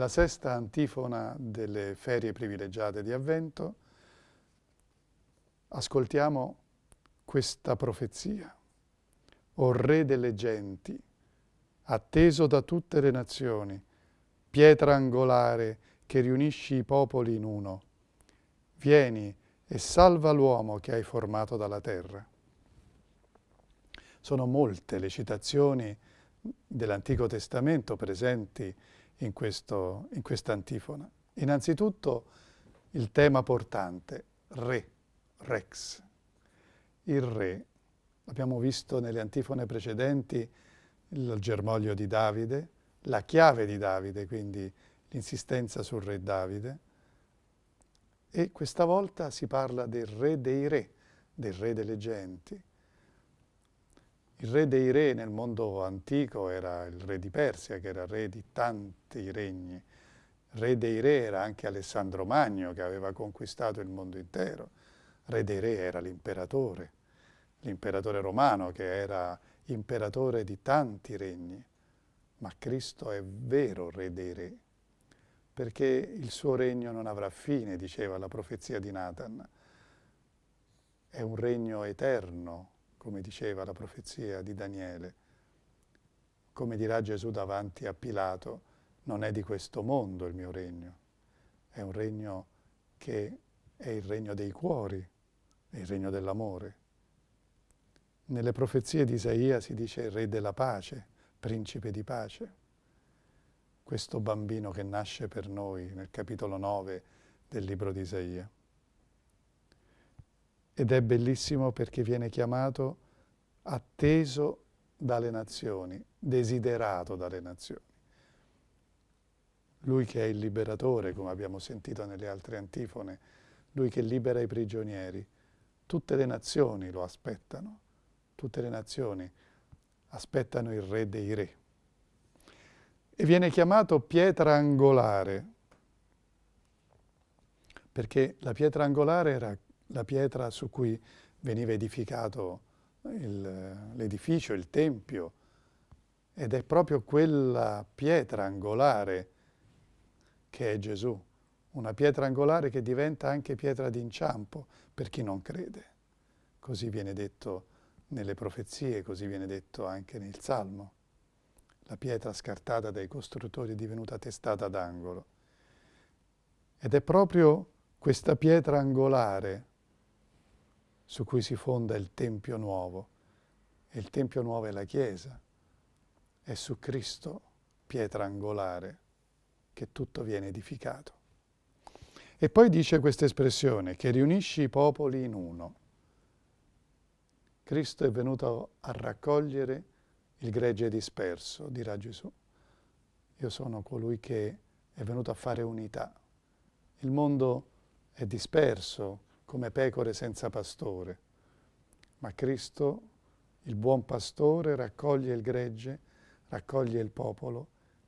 Nella sesta antifona delle ferie privilegiate di Avvento ascoltiamo questa profezia. O Re delle genti, atteso da tutte le nazioni, pietra angolare che riunisci i popoli in uno, vieni e salva l'uomo che hai formato dalla terra. Sono molte le citazioni dell'Antico Testamento presenti in, questo, in questa antifona. Innanzitutto il tema portante, re, rex. Il re, abbiamo visto nelle antifone precedenti il germoglio di Davide, la chiave di Davide, quindi l'insistenza sul re Davide, e questa volta si parla del re dei re, del re delle genti. Il re dei re nel mondo antico era il re di Persia, che era re di tanti regni. Re dei re era anche Alessandro Magno, che aveva conquistato il mondo intero. Re dei re era l'imperatore, l'imperatore romano, che era imperatore di tanti regni. Ma Cristo è vero re dei re, perché il suo regno non avrà fine, diceva la profezia di Nathan. È un regno eterno, come diceva la profezia di Daniele. Come dirà Gesù davanti a Pilato, non è di questo mondo il mio regno, è un regno che è il regno dei cuori, è il regno dell'amore. Nelle profezie di Isaia si dice re della pace, principe di pace. Questo bambino che nasce per noi nel capitolo 9 del libro di Isaia ed è bellissimo perché viene chiamato atteso dalle nazioni, desiderato dalle nazioni. Lui che è il liberatore, come abbiamo sentito nelle altre antifone, lui che libera i prigionieri, tutte le nazioni lo aspettano, tutte le nazioni aspettano il re dei re. E viene chiamato pietra angolare, perché la pietra angolare era la pietra su cui veniva edificato l'edificio, il, il tempio, ed è proprio quella pietra angolare che è Gesù, una pietra angolare che diventa anche pietra d'inciampo per chi non crede. Così viene detto nelle profezie, così viene detto anche nel Salmo. La pietra scartata dai costruttori è divenuta testata d'angolo. Ed è proprio questa pietra angolare su cui si fonda il Tempio nuovo. E il Tempio nuovo è la Chiesa. È su Cristo, pietra angolare, che tutto viene edificato. E poi dice questa espressione, che riunisci i popoli in uno. Cristo è venuto a raccogliere il gregge disperso, dirà Gesù. Io sono colui che è venuto a fare unità. Il mondo è disperso, come pecore senza pastore. Ma Cristo, il buon pastore, raccoglie il gregge, raccoglie il popolo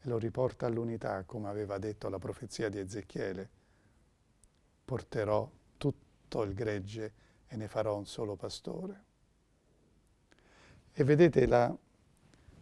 e lo riporta all'unità, come aveva detto la profezia di Ezechiele. Porterò tutto il gregge e ne farò un solo pastore. E vedete la,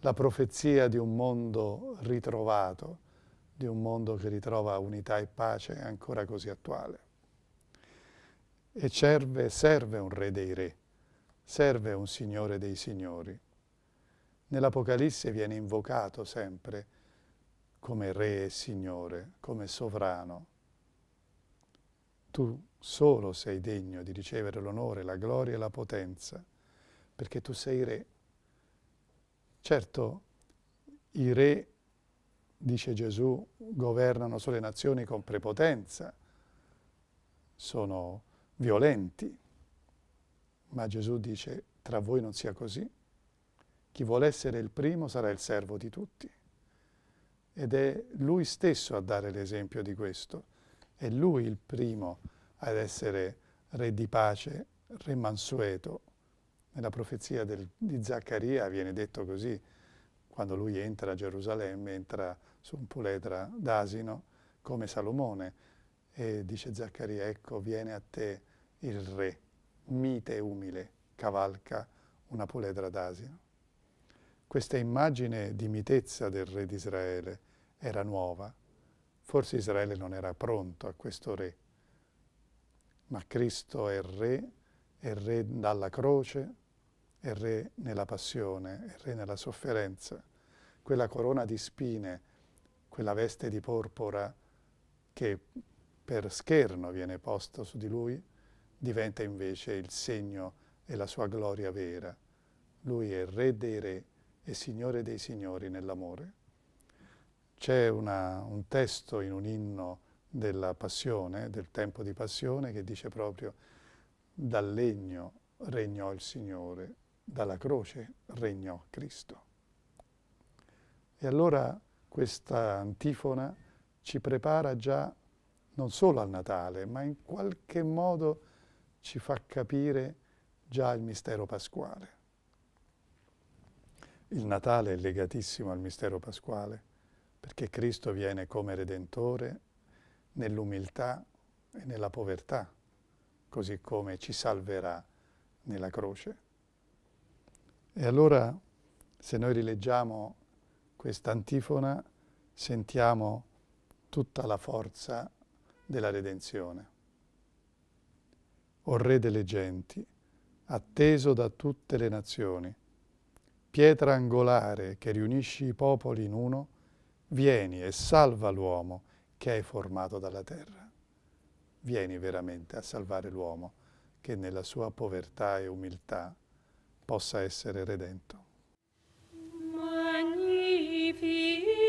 la profezia di un mondo ritrovato, di un mondo che ritrova unità e pace, è ancora così attuale. E serve, serve un re dei re, serve un signore dei signori. Nell'Apocalisse viene invocato sempre come re e signore, come sovrano. Tu solo sei degno di ricevere l'onore, la gloria e la potenza, perché tu sei re. Certo, i re, dice Gesù, governano sulle nazioni con prepotenza, sono violenti. Ma Gesù dice, tra voi non sia così. Chi vuole essere il primo sarà il servo di tutti. Ed è Lui stesso a dare l'esempio di questo. È Lui il primo ad essere re di pace, re mansueto. Nella profezia del, di Zaccaria viene detto così, quando lui entra a Gerusalemme, entra su un puledra d'asino come Salomone e dice Zaccaria, ecco, viene a te il re, mite e umile, cavalca una puledra d'asino. Questa immagine di mitezza del re di Israele era nuova, Forse Israele non era pronto a questo re, ma Cristo è re, è re dalla croce, è re nella passione, è re nella sofferenza. Quella corona di spine, quella veste di porpora che per scherno viene posto su di lui, diventa invece il segno e la sua gloria vera. Lui è re dei re e signore dei signori nell'amore. C'è un testo in un inno della passione, del tempo di passione, che dice proprio dal legno regnò il Signore, dalla croce regnò Cristo. E allora questa antifona ci prepara già non solo al Natale, ma in qualche modo ci fa capire già il mistero pasquale. Il Natale è legatissimo al mistero pasquale, perché Cristo viene come Redentore nell'umiltà e nella povertà, così come ci salverà nella croce. E allora, se noi rileggiamo questa antifona, sentiamo tutta la forza della redenzione. O Re delle genti, atteso da tutte le nazioni, pietra angolare che riunisci i popoli in uno, vieni e salva l'uomo che hai formato dalla terra. Vieni veramente a salvare l'uomo che nella sua povertà e umiltà possa essere redento. Magnifica